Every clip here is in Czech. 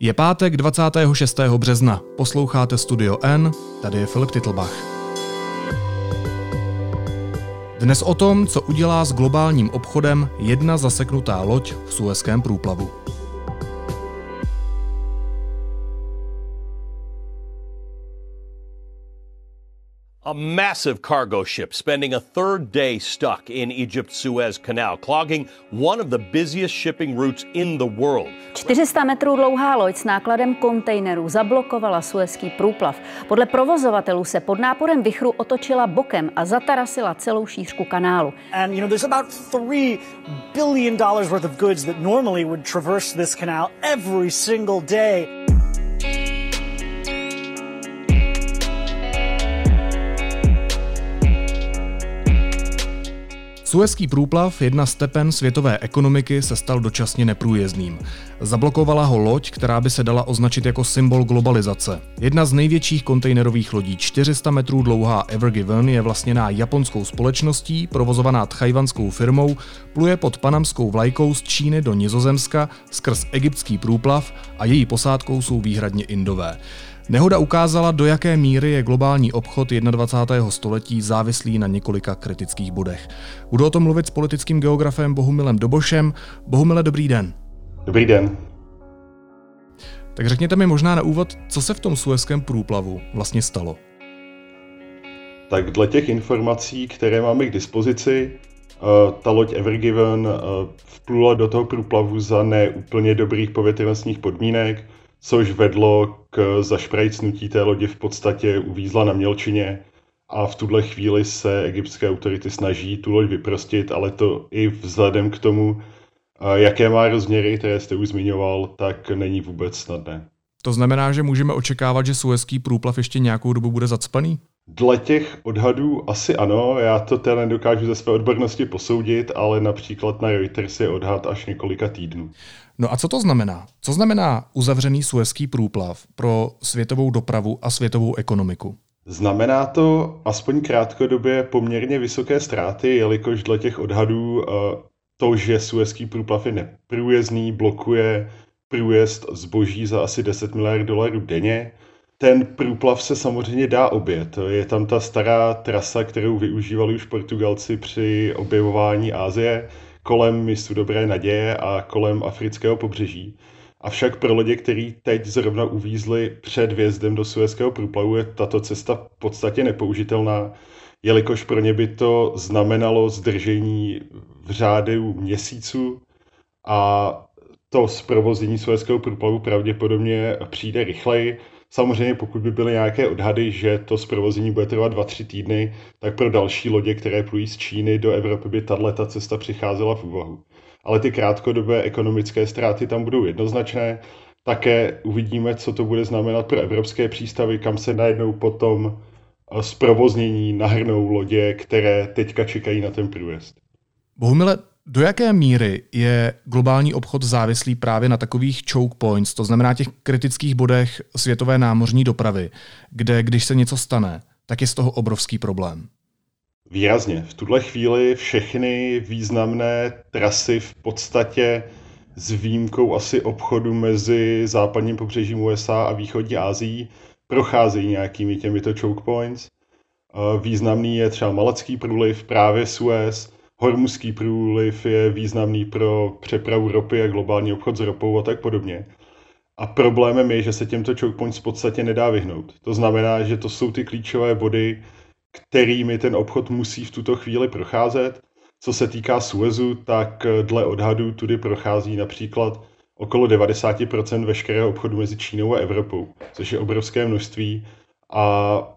Je pátek 26. března. Posloucháte Studio N, tady je Filip Titlbach. Dnes o tom, co udělá s globálním obchodem jedna zaseknutá loď v Suezském průplavu. A massive cargo ship spending a third day stuck in Egypt's Suez Canal, clogging one of the busiest shipping routes in the world. 400 metrů dlouhá loď s nákladem kontejnerů zablokovala Suezký průplav. Podle provozovatelů se pod náporem vychru otočila bokem a zatarasila celou šířku kanálu. And you know, there's about 3 billion dollars worth of goods that normally would traverse this canal every single day. Suezký průplav, jedna z tepen světové ekonomiky, se stal dočasně neprůjezdným. Zablokovala ho loď, která by se dala označit jako symbol globalizace. Jedna z největších kontejnerových lodí, 400 metrů dlouhá Ever Given, je vlastněná japonskou společností, provozovaná tchajvanskou firmou, pluje pod panamskou vlajkou z Číny do Nizozemska skrz egyptský průplav a její posádkou jsou výhradně Indové. Nehoda ukázala, do jaké míry je globální obchod 21. století závislý na několika kritických bodech. Budu o tom mluvit s politickým geografem Bohumilem Dobošem. Bohumile, dobrý den. Dobrý den. Tak řekněte mi možná na úvod, co se v tom suezském průplavu vlastně stalo. Tak dle těch informací, které máme k dispozici, eh, ta loď Evergiven eh, vplula do toho průplavu za neúplně dobrých povětrnostních podmínek, což vedlo k zašprajcnutí té lodi v podstatě uvízla na mělčině a v tuhle chvíli se egyptské autority snaží tu loď vyprostit, ale to i vzhledem k tomu, jaké má rozměry, které jste už zmiňoval, tak není vůbec snadné. To znamená, že můžeme očekávat, že suezký průplav ještě nějakou dobu bude zacpaný? Dle těch odhadů asi ano, já to teda nedokážu ze své odbornosti posoudit, ale například na Reuters je odhad až několika týdnů. No a co to znamená? Co znamená uzavřený suezký průplav pro světovou dopravu a světovou ekonomiku? Znamená to aspoň krátkodobě poměrně vysoké ztráty, jelikož dle těch odhadů eh, to, že suezký průplav je neprůjezdný, blokuje průjezd zboží za asi 10 miliard dolarů denně. Ten průplav se samozřejmě dá obět. Je tam ta stará trasa, kterou využívali už Portugalci při objevování Ázie kolem mistu Dobré naděje a kolem afrického pobřeží. Avšak pro lodě, který teď zrovna uvízli před vjezdem do Suezského průplavu, je tato cesta v podstatě nepoužitelná, jelikož pro ně by to znamenalo zdržení v řádu měsíců a to zprovoznění Suezského průplavu pravděpodobně přijde rychleji, Samozřejmě pokud by byly nějaké odhady, že to zprovození bude trvat 2-3 týdny, tak pro další lodě, které plují z Číny do Evropy, by tato cesta přicházela v úvahu. Ale ty krátkodobé ekonomické ztráty tam budou jednoznačné. Také uvidíme, co to bude znamenat pro evropské přístavy, kam se najednou potom zprovoznění nahrnou lodě, které teďka čekají na ten průjezd. Bohumile, do jaké míry je globální obchod závislý právě na takových choke points, to znamená těch kritických bodech světové námořní dopravy, kde když se něco stane, tak je z toho obrovský problém? Výrazně. V tuhle chvíli všechny významné trasy v podstatě s výjimkou asi obchodu mezi západním pobřežím USA a východní Asií procházejí nějakými těmito choke points. Významný je třeba Malacký průliv, právě Suez, Hormuzský průliv je významný pro přepravu ropy a globální obchod s ropou a tak podobně. A problémem je, že se těmto choke points v podstatě nedá vyhnout. To znamená, že to jsou ty klíčové body, kterými ten obchod musí v tuto chvíli procházet. Co se týká Suezu, tak dle odhadů tudy prochází například okolo 90% veškerého obchodu mezi Čínou a Evropou, což je obrovské množství. A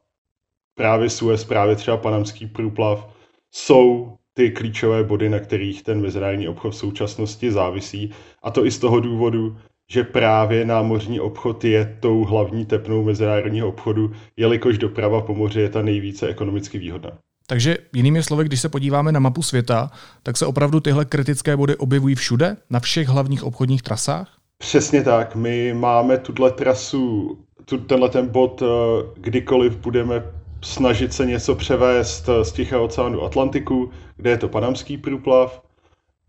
právě Suez, právě třeba panamský průplav jsou ty klíčové body, na kterých ten mezinárodní obchod v současnosti závisí. A to i z toho důvodu, že právě námořní obchod je tou hlavní tepnou mezinárodního obchodu, jelikož doprava po moři je ta nejvíce ekonomicky výhodná. Takže jinými slovy, když se podíváme na mapu světa, tak se opravdu tyhle kritické body objevují všude, na všech hlavních obchodních trasách? Přesně tak. My máme tuhle trasu, tu, tenhle ten bod, eh, kdykoliv budeme snažit se něco převést z Tichého oceánu Atlantiku, kde je to panamský průplav,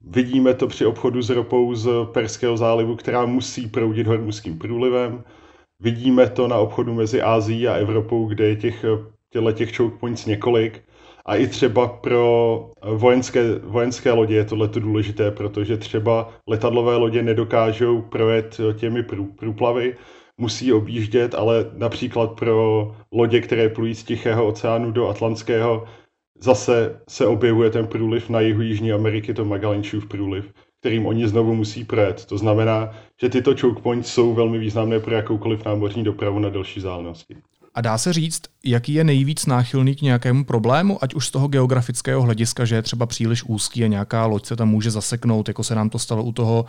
Vidíme to při obchodu s ropou z Perského zálivu, která musí proudit hormuzským průlivem. Vidíme to na obchodu mezi Ázií a Evropou, kde je těch, těch choke points několik. A i třeba pro vojenské, vojenské lodě je tohle důležité, protože třeba letadlové lodě nedokážou projet těmi prů, průplavy, musí objíždět, ale například pro lodě, které plují z Tichého oceánu do Atlantského, zase se objevuje ten průliv na jihu Jižní Ameriky, to Magellančův průliv, kterým oni znovu musí projet. To znamená, že tyto choke points jsou velmi významné pro jakoukoliv námořní dopravu na delší vzdálenosti. A dá se říct, jaký je nejvíc náchylný k nějakému problému, ať už z toho geografického hlediska, že je třeba příliš úzký a nějaká loď se tam může zaseknout, jako se nám to stalo u toho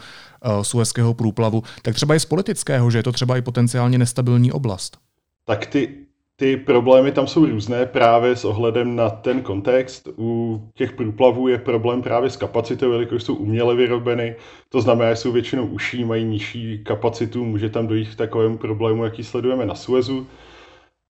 uh, suezského průplavu, tak třeba i z politického, že je to třeba i potenciálně nestabilní oblast. Tak ty, ty problémy tam jsou různé právě s ohledem na ten kontext. U těch průplavů je problém právě s kapacitou, jelikož jsou uměle vyrobeny. To znamená, že jsou většinou uší, mají nižší kapacitu, může tam dojít k takovému problému, jaký sledujeme na Suezu.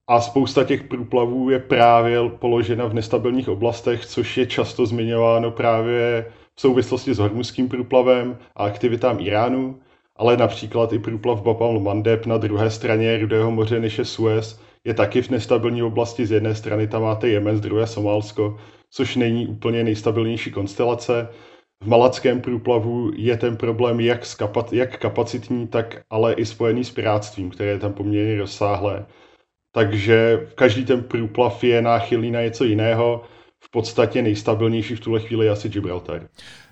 A spousta těch průplavů je právě položena v nestabilních oblastech, což je často zmiňováno právě v souvislosti s hormuzským průplavem a aktivitám Iránu, ale například i průplav Bab mandeb na druhé straně Rudého moře než je Suez je taky v nestabilní oblasti. Z jedné strany tam máte Jemen, z druhé Somálsko, což není úplně nejstabilnější konstelace. V Malackém průplavu je ten problém jak, kapac- jak kapacitní, tak ale i spojený s pirátstvím, které je tam poměrně rozsáhlé. Takže každý ten průplav je náchylný na něco jiného. V podstatě nejstabilnější v tuhle chvíli je asi Gibraltar.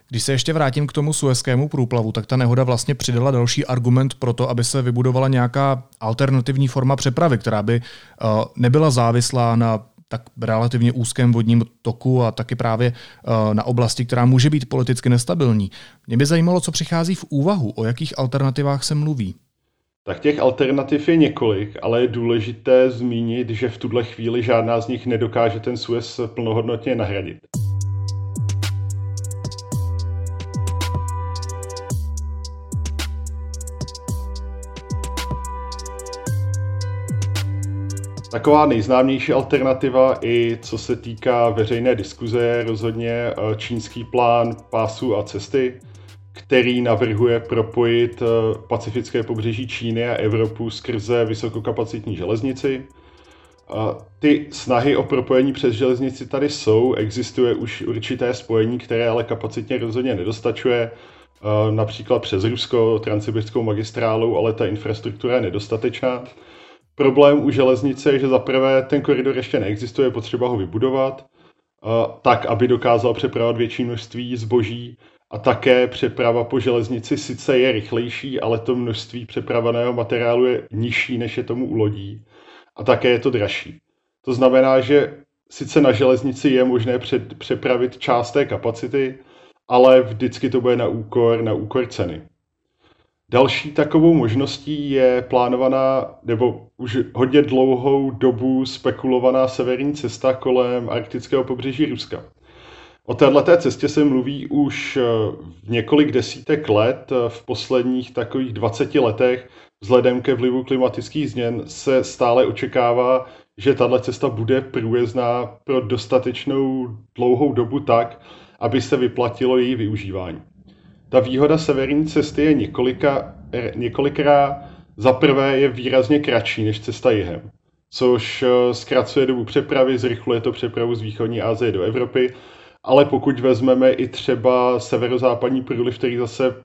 Když se ještě vrátím k tomu suezkému průplavu, tak ta nehoda vlastně přidala další argument pro to, aby se vybudovala nějaká alternativní forma přepravy, která by uh, nebyla závislá na tak relativně úzkém vodním toku a taky právě uh, na oblasti, která může být politicky nestabilní. Mě by zajímalo, co přichází v úvahu, o jakých alternativách se mluví. Tak těch alternativ je několik, ale je důležité zmínit, že v tuhle chvíli žádná z nich nedokáže ten Suez plnohodnotně nahradit. Taková nejznámější alternativa i co se týká veřejné diskuze je rozhodně eh, čínský plán pásu a cesty, který navrhuje propojit eh, pacifické pobřeží Číny a Evropu skrze vysokokapacitní železnici. Ty snahy o propojení přes železnici tady jsou, existuje už určité spojení, které ale kapacitně rozhodně nedostačuje, eh, například přes Rusko, transsibirskou magistrálou, ale ta infrastruktura je nedostatečná. Problém u železnice je, že zaprvé ten koridor ještě neexistuje, je potřeba ho vybudovat, tak, aby dokázal přepravovat větší množství zboží a také přeprava po železnici sice je rychlejší, ale to množství přepravaného materiálu je nižší, než je tomu u lodí. A také je to dražší. To znamená, že sice na železnici je možné před, přepravit část té kapacity, ale vždycky to bude na úkor, na úkor ceny. Další takovou možností je plánovaná, nebo už hodně dlouhou dobu spekulovaná severní cesta kolem arktického pobřeží Ruska. O této cestě se mluví už eh, v několik desítek let. Eh, v posledních takových 20 letech vzhledem ke vlivu klimatických změn se stále očekává, že tato cesta bude průjezdná pro dostatečnou dlouhou dobu tak, aby se vyplatilo její využívání. Ta výhoda severní cesty je několika, eh, několikrát. Za prvé je výrazně kratší než cesta jihem, což zkracuje dobu přepravy, zrychluje to přepravu z východní Asie do Evropy ale pokud vezmeme i třeba severozápadní průliv, který zase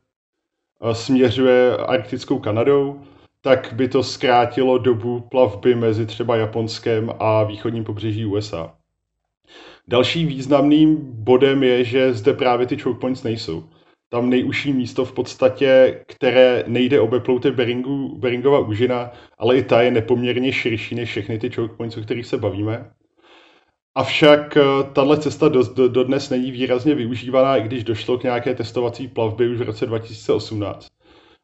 eh, směřuje arktickou Kanadou, tak by to zkrátilo dobu plavby mezi třeba Japonskem a východním pobřeží USA. Další významným bodem je, že zde právě ty choke points nejsou. Tam nejužší místo v podstatě, které nejde obeplout je Beringu, Beringova úžina, ale i ta je nepoměrně širší než všechny ty choke points, o kterých se bavíme. Avšak eh, tahle cesta do, do, dodnes není výrazně využívaná, i když došlo k nějaké testovací plavbě už v roce 2018.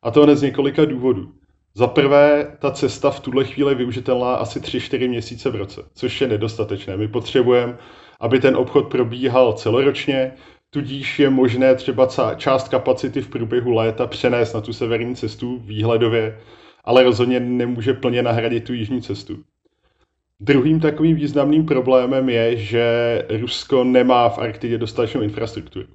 A to hned z několika důvodů. Za prvé, ta cesta v tuhle chvíli je využitelná asi 3-4 měsíce v roce, což je nedostatečné. My potřebujeme, aby ten obchod probíhal celoročně, tudíž je možné třeba část kapacity v průběhu léta přenést na tu severní cestu výhledově, ale rozhodně nemůže plně nahradit tu jižní cestu. Druhým takovým významným problémem je, že Rusko nemá v Arktidě dostatečnou infrastrukturu.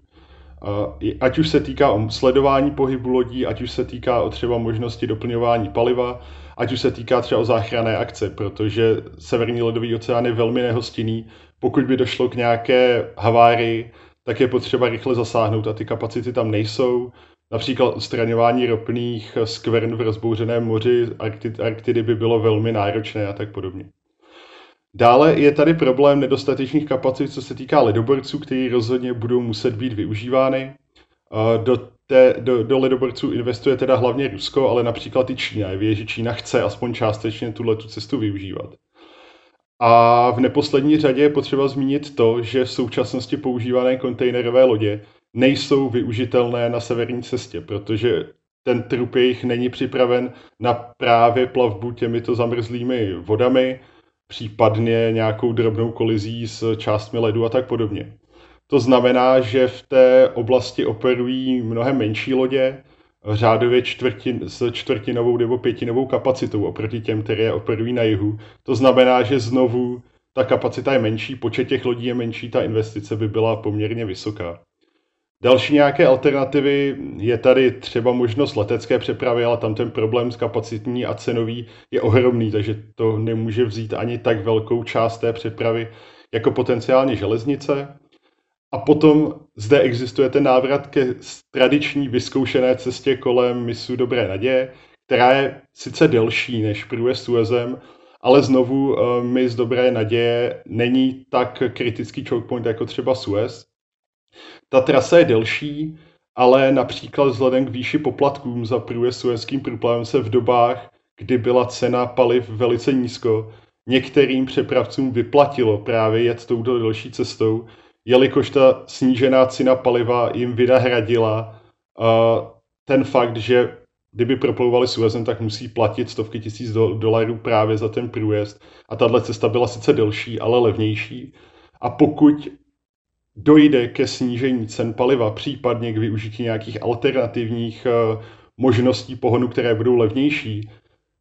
Ať už se týká o sledování pohybu lodí, ať už se týká o třeba možnosti doplňování paliva, ať už se týká třeba o záchranné akce, protože Severní ledový oceán je velmi nehostinný. Pokud by došlo k nějaké havárii, tak je potřeba rychle zasáhnout a ty kapacity tam nejsou. Například odstraňování ropných skvrn v rozbouřeném moři Arktidy by bylo velmi náročné a tak podobně. Dále je tady problém nedostatečných kapacit, co se týká ledoborců, které rozhodně budou muset být využívány. Do, té, do, do ledoborců investuje teda hlavně Rusko, ale například i Čína. Je že Čína chce aspoň částečně tuhle tu cestu využívat. A v neposlední řadě je potřeba zmínit to, že v současnosti používané kontejnerové lodě nejsou využitelné na severní cestě, protože ten trup jejich není připraven na právě plavbu těmito zamrzlými vodami, případně nějakou drobnou kolizí s částmi ledu a tak podobně. To znamená, že v té oblasti operují mnohem menší lodě, řádově čtvrtin, s čtvrtinovou nebo pětinovou kapacitou oproti těm, které operují na jihu. To znamená, že znovu ta kapacita je menší, počet těch lodí je menší, ta investice by byla poměrně vysoká. Další nějaké alternativy je tady třeba možnost letecké přepravy, ale tam ten problém s kapacitní a cenový je ohromný, takže to nemůže vzít ani tak velkou část té přepravy jako potenciálně železnice. A potom zde existuje ten návrat ke tradiční vyzkoušené cestě kolem misu Dobré naděje, která je sice delší než průjezd Suezem, ale znovu eh, mis Dobré naděje není tak kritický choke point jako třeba Suez. Ta trasa je delší, ale například vzhledem k výši poplatkům za průjezd suezským průplavem se v dobách, kdy byla cena paliv velice nízko, některým přepravcům vyplatilo právě jet touto delší cestou, jelikož ta snížená cena paliva jim vynahradila uh, ten fakt, že kdyby proplouvali Suezem, tak musí platit stovky tisíc dolarů právě za ten průjezd. A tahle cesta byla sice delší, ale levnější. A pokud dojde ke snížení cen paliva, případně k využití nějakých alternativních uh, možností pohonu, které budou levnější,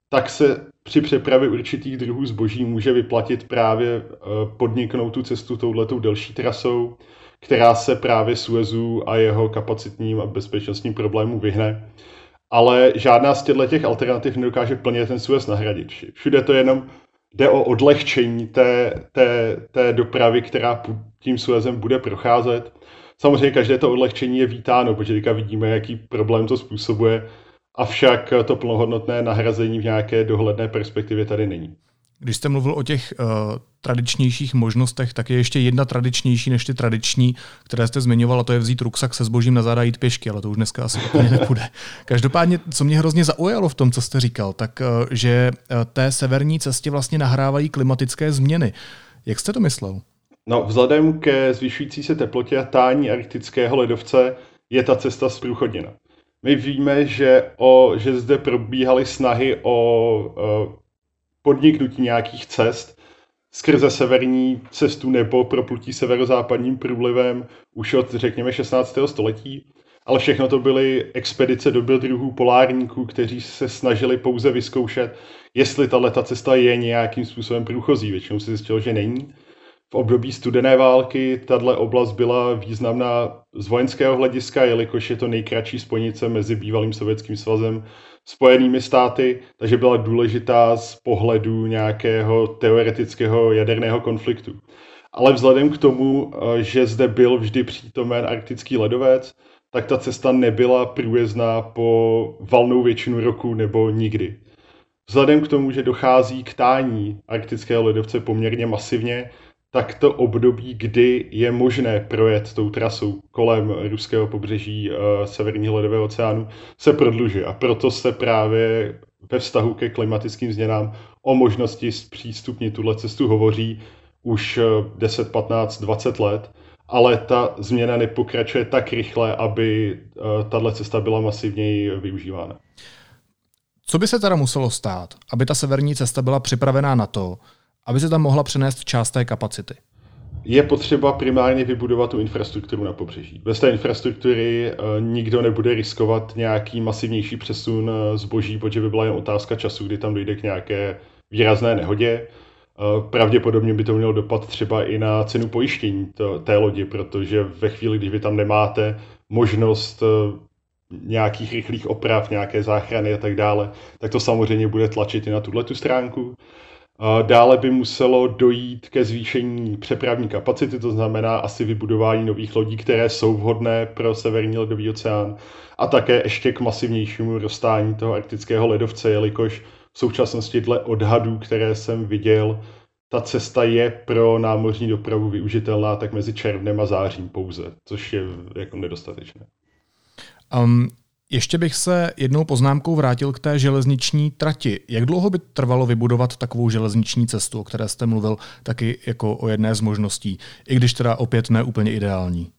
tak se při přepravě určitých druhů zboží může vyplatit právě eh, podniknout tu cestu touhletou delší trasou, která se právě Suezu a jeho kapacitním a bezpečnostním problémům vyhne. Ale žádná z těchto těch alternativ nedokáže plně ten Suez nahradit. Všude to jenom jde o odlehčení té, té, té dopravy, která tím Suezem bude procházet. Samozřejmě každé to odlehčení je vítáno, protože teďka vidíme, jaký problém to způsobuje avšak to plnohodnotné nahrazení v nějaké dohledné perspektivě tady není. Když jste mluvil o těch uh, tradičnějších možnostech, tak je ještě jedna tradičnější než ty tradiční, které jste zmiňoval, a to je vzít ruksak se zbožím na záda jít pěšky, ale to už dneska asi úplně nepůjde. Každopádně, co mě hrozně zaujalo v tom, co jste říkal, tak uh, že uh, té severní cestě vlastně nahrávají klimatické změny. Jak jste to myslel? No, vzhledem ke zvyšující se teplotě a tání arktického ledovce je ta cesta zprůchodněna. My víme, že, o, že zde probíhaly snahy o, o podniknutí nějakých cest skrze severní cestu nebo proplutí severozápadním průlivem už od, řekněme, 16. století. Ale všechno to byly expedice do druhů polárníků, kteří se snažili pouze vyzkoušet, jestli ta cesta je nějakým způsobem průchozí. Většinou se zjistilo, že není. V období studené války tahle oblast byla významná z vojenského hlediska, jelikož je to nejkratší spojnice mezi bývalým sovětským svazem Spojenými státy, takže byla důležitá z pohledu nějakého teoretického jaderného konfliktu. Ale vzhledem k tomu, eh, že zde byl vždy přítomen arktický ledovec, tak ta cesta nebyla průjezdná po valnou většinu roku nebo nikdy. Vzhledem k tomu, že dochází k tání arktického ledovce poměrně masivně, tak to období, kdy je možné projet tou trasou kolem ruského pobřeží uh, Severního ledového oceánu, se prodlužuje. A proto se právě ve vztahu ke klimatickým změnám o možnosti zpřístupnit tuhle cestu hovoří už 10, 15, 20 let, ale ta změna nepokračuje tak rychle, aby uh, tahle cesta byla masivněji využívána. Co by se teda muselo stát, aby ta severní cesta byla připravená na to, aby se tam mohla přenést část té kapacity? Je potřeba primárně vybudovat tu infrastrukturu na pobřeží. Bez té infrastruktury uh, nikdo nebude riskovat nějaký masivnější přesun uh, zboží, protože by byla jen otázka času, kdy tam dojde k nějaké výrazné nehodě. Pravděpodobně by to mělo dopad třeba i na cenu pojištění té lodi, protože ve chvíli, kdy vy tam nemáte možnost nějakých rychlých oprav, nějaké záchrany a tak dále, tak to samozřejmě bude tlačit i na tuhle tu stránku. Dále by muselo dojít ke zvýšení přepravní kapacity, to znamená asi vybudování nových lodí, které jsou vhodné pro severní ledový oceán a také ještě k masivnějšímu rozstání toho arktického ledovce, jelikož v současnosti dle odhadů, které jsem viděl, ta cesta je pro námořní dopravu využitelná tak mezi červnem a zářím pouze, což je jako nedostatečné. Um, ještě bych se jednou poznámkou vrátil k té železniční trati. Jak dlouho by trvalo vybudovat takovou železniční cestu, o které jste mluvil taky jako o jedné z možností, i když teda opět ne úplně ideální?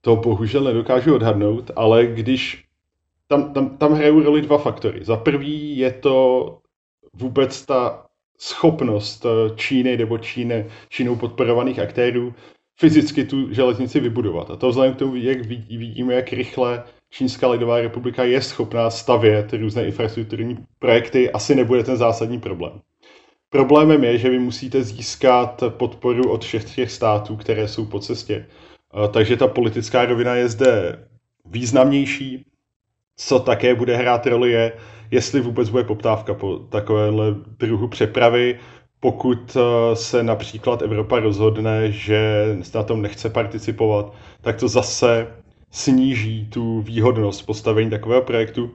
To bohužel nedokážu odhadnout, ale když tam, tam, tam hrajou roli dva faktory. Za prvý je to vůbec ta schopnost eh, Číny nebo Číny, Čínou podporovaných aktérů fyzicky tu železnici vybudovat. A to vzhledem k tomu, jak vidíme, jak rychle Čínská lidová republika je schopná stavět různé infrastrukturní projekty, asi nebude ten zásadní problém. Problémem je, že vy musíte získat podporu od všech těch států, které jsou po cestě. Takže ta politická rovina je zde významnější. Co také bude hrát roli je, jestli vůbec bude poptávka po takovémhle druhu přepravy, pokud se například Evropa rozhodne, že na tom nechce participovat, tak to zase sníží tu výhodnost postavení takového projektu.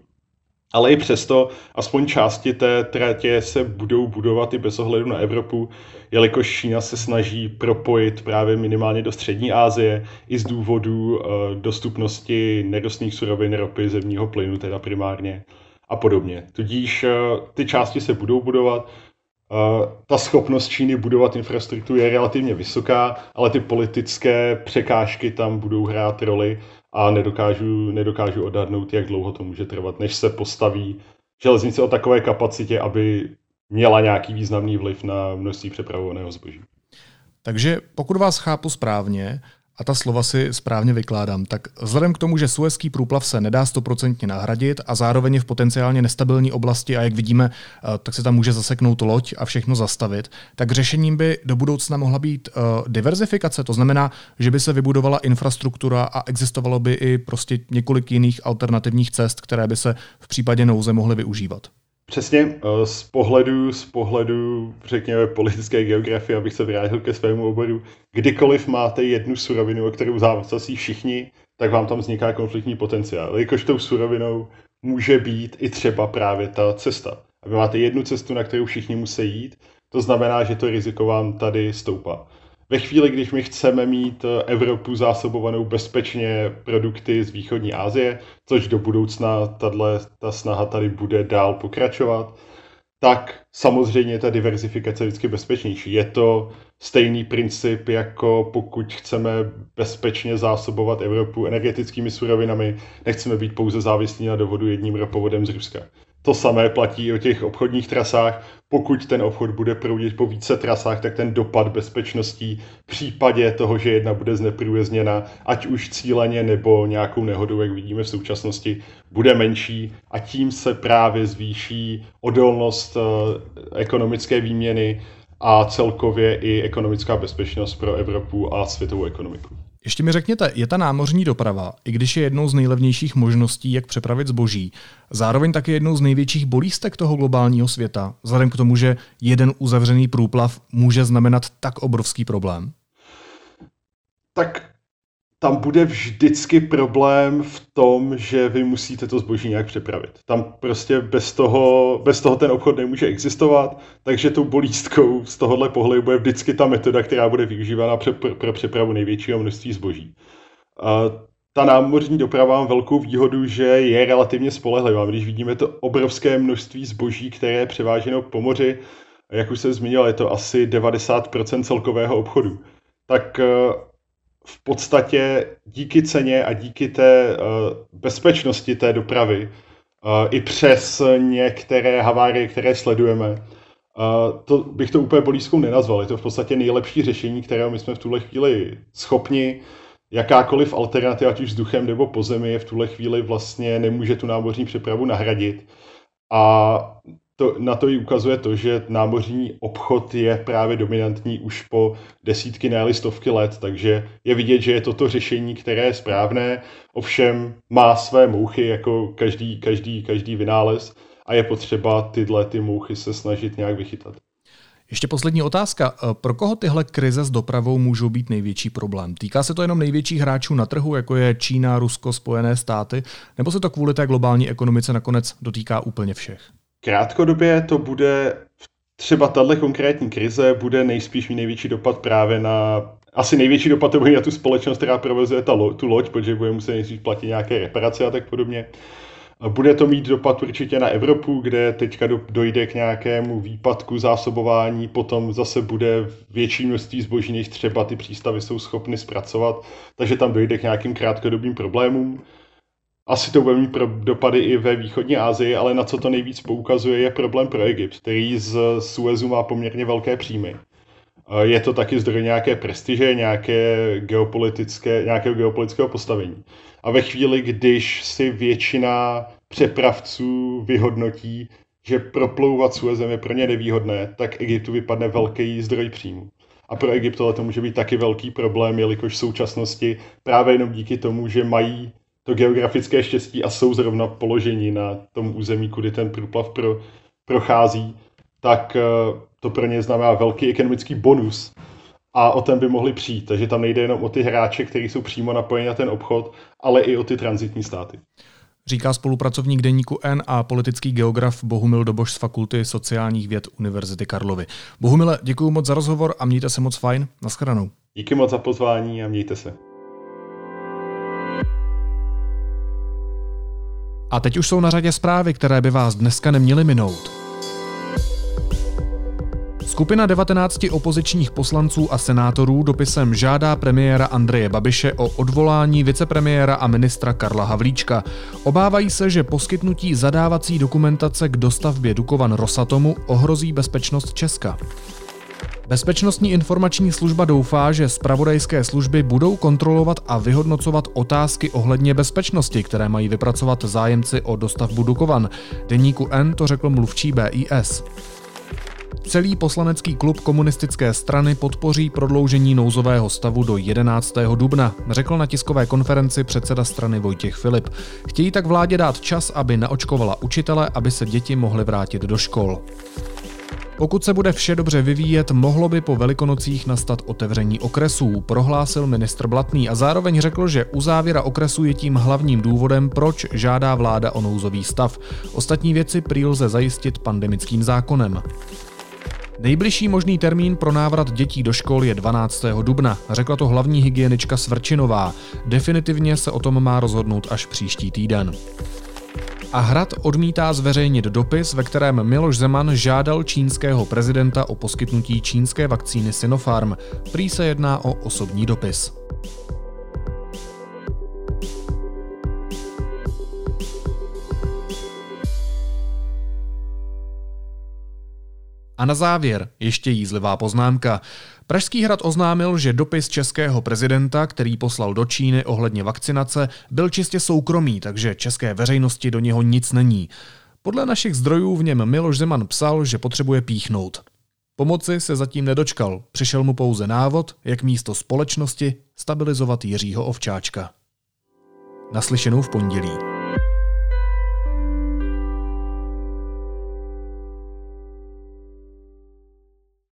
Ale i přesto, aspoň části té tratě se budou budovat i bez ohledu na Evropu, jelikož Čína se snaží propojit právě minimálně do střední Asie i z důvodu uh, dostupnosti nerostných surovin ropy, zemního plynu teda primárně a podobně. Tudíž uh, ty části se budou budovat, Uh, ta schopnost Číny budovat infrastrukturu je relativně vysoká, ale ty politické překážky tam budou hrát roli a nedokážu, nedokážu odhadnout, jak dlouho to může trvat, než se postaví železnice o takové kapacitě, aby měla nějaký významný vliv na množství přepravovaného zboží. Takže pokud vás chápu správně, a ta slova si správně vykládám, tak vzhledem k tomu, že Suezký průplav se nedá stoprocentně nahradit a zároveň je v potenciálně nestabilní oblasti a jak vidíme, eh, tak se tam může zaseknout loď a všechno zastavit, tak řešením by do budoucna mohla být uh, diverzifikace. To znamená, že by se vybudovala infrastruktura a existovalo by i prostě několik jiných alternativních cest, které by se v případě nouze mohly využívat. Přesně, eh, z pohledu, z pohledu, řekněme, politické geografie, abych se vrátil ke svému oboru, kdykoliv máte jednu surovinu, o kterou závisí všichni, tak vám tam vzniká konfliktní potenciál. Jakož tou surovinou může být i třeba právě ta cesta. A vy máte jednu cestu, na kterou všichni musí jít, to znamená, že to riziko vám tady stoupá. Ve chvíli, když my chceme mít eh, Evropu zásobovanou bezpečně produkty z východní Asie, což do budoucna tato, ta snaha tady bude dál pokračovat, tak samozřejmě ta diverzifikace je vždycky bezpečnější. Je to stejný princip, jako pokud chceme bezpečně zásobovat Evropu energetickými surovinami, nechceme být pouze závislí na dovodu jedním ropovodem z Ruska. To samé platí o těch obchodních trasách. Pokud ten obchod bude proudit po více trasách, tak ten dopad bezpečností v případě toho, že jedna bude zneprůjezněna, ať už cíleně nebo nějakou nehodou, jak vidíme v současnosti, bude menší a tím se právě zvýší odolnost eh, ekonomické výměny a celkově i ekonomická bezpečnost pro Evropu a světovou ekonomiku. Ještě mi řekněte, je ta námořní doprava, i když je jednou z nejlevnějších možností, jak přepravit zboží, zároveň také jednou z největších bolístek toho globálního světa, vzhledem k tomu, že jeden uzavřený průplav může znamenat tak obrovský problém? Tak tam bude vždycky problém v tom, že vy musíte to zboží nějak přepravit. Tam prostě bez toho, bez toho ten obchod nemůže existovat, takže tou bolístkou z tohohle pohledu bude vždycky ta metoda, která bude využívána pro, pro přepravu největšího množství zboží. A ta námořní doprava má velkou výhodu, že je relativně spolehlivá. Když vidíme to obrovské množství zboží, které je převáženo po moři, jak už jsem zmínil, je to asi 90% celkového obchodu, tak v podstatě díky ceně a díky té uh, bezpečnosti té dopravy uh, i přes některé havárie, které sledujeme, uh, to bych to úplně bolízkou nenazval. Je to v podstatě nejlepší řešení, kterého my jsme v tuhle chvíli schopni. Jakákoliv alternativa, ať už vzduchem nebo po zemi, je v tuhle chvíli vlastně nemůže tu námořní přepravu nahradit. A to, na to i ukazuje to, že námořní obchod je právě dominantní už po desítky, ne stovky let, takže je vidět, že je toto řešení, které je správné, ovšem má své mouchy jako každý, každý, každý vynález a je potřeba tyhle ty mouchy se snažit nějak vychytat. Ještě poslední otázka. Eh, pro koho tyhle krize s dopravou můžou být největší problém? Týká se to jenom největších hráčů na trhu, jako je Čína, Rusko, Spojené státy, nebo se to kvůli té globální ekonomice nakonec dotýká úplně všech? Krátkodobě to bude třeba tahle konkrétní krize bude nejspíš mít největší dopad právě na asi největší dopad to bude na tu společnost, která provozuje ta lo, tu loď, protože bude muset nejspíš platit nějaké reparace a tak podobně. Bude to mít dopad určitě na Evropu, kde teďka dojde k nějakému výpadku zásobování, potom zase bude větší množství zboží, než třeba ty přístavy jsou schopny zpracovat, takže tam dojde k nějakým krátkodobým problémům. Asi to bude mít dopady i ve východní Asii, ale na co to nejvíc poukazuje je problém pro Egypt, který z Suezu má poměrně velké příjmy. Je to taky zdroj nějaké prestiže, nějaké geopolitické, nějakého geopolitického postavení. A ve chvíli, když si většina přepravců vyhodnotí, že proplouvat Suezem je pro ně nevýhodné, tak Egyptu vypadne velký zdroj příjmu. A pro Egypt to může být taky velký problém, jelikož v současnosti právě jenom díky tomu, že mají to geografické štěstí a jsou zrovna položeni na tom území, kudy ten průplav pro, prochází, tak eh, to pro ně znamená velký ekonomický bonus a o ten by mohli přijít. Takže tam nejde jenom o ty hráče, kteří jsou přímo napojeni na ten obchod, ale i o ty transitní státy. Říká spolupracovník deníku N a politický geograf Bohumil Doboš z Fakulty sociálních věd Univerzity Karlovy. Bohumile, děkuji moc za rozhovor a mějte se moc fajn. Naschledanou. Díky moc za pozvání a mějte se. A teď už jsou na řadě zprávy, které by vás dneska neměly minout. Skupina 19 opozičních poslanců a senátorů dopisem žádá premiéra Andreje Babiše o odvolání vicepremiéra a ministra Karla Havlíčka. Obávají se, že poskytnutí zadávací dokumentace k dostavbě Dukovan Rosatomu ohrozí bezpečnost Česka. Bezpečnostní informační služba doufá, že zpravodajské služby budou kontrolovat a vyhodnocovat otázky ohledně bezpečnosti, které mají vypracovat zájemci o dostavbu Dukovan. Deníku N to řekl mluvčí BIS. Celý poslanecký klub komunistické strany podpoří prodloužení nouzového stavu do 11. dubna, řekl na tiskové konferenci předseda strany Vojtěch Filip. Chtějí tak vládě dát čas, aby naočkovala učitele, aby se děti mohly vrátit do škol. Pokud se bude vše dobře vyvíjet, mohlo by po velikonocích nastat otevření okresů, prohlásil ministr Blatný a zároveň řekl, že uzávěra okresu je tím hlavním důvodem, proč žádá vláda o nouzový stav. Ostatní věci prý lze zajistit pandemickým zákonem. Nejbližší možný termín pro návrat dětí do škol je 12. dubna, řekla to hlavní hygienička Svrčinová. Definitivně se o tom má rozhodnout až příští týden. A Hrad odmítá zveřejnit dopis, ve kterém Miloš Zeman žádal čínského prezidenta o poskytnutí čínské vakcíny Sinopharm. Prý se jedná o osobní dopis. A na závěr ještě jízlivá poznámka. Pražský hrad oznámil, že dopis českého prezidenta, který poslal do Číny ohledně vakcinace, byl čistě soukromý, takže české veřejnosti do něho nic není. Podle našich zdrojů v něm Miloš Zeman psal, že potřebuje píchnout. Pomoci se zatím nedočkal, přišel mu pouze návod, jak místo společnosti stabilizovat Jiřího Ovčáčka. Naslyšenou v pondělí.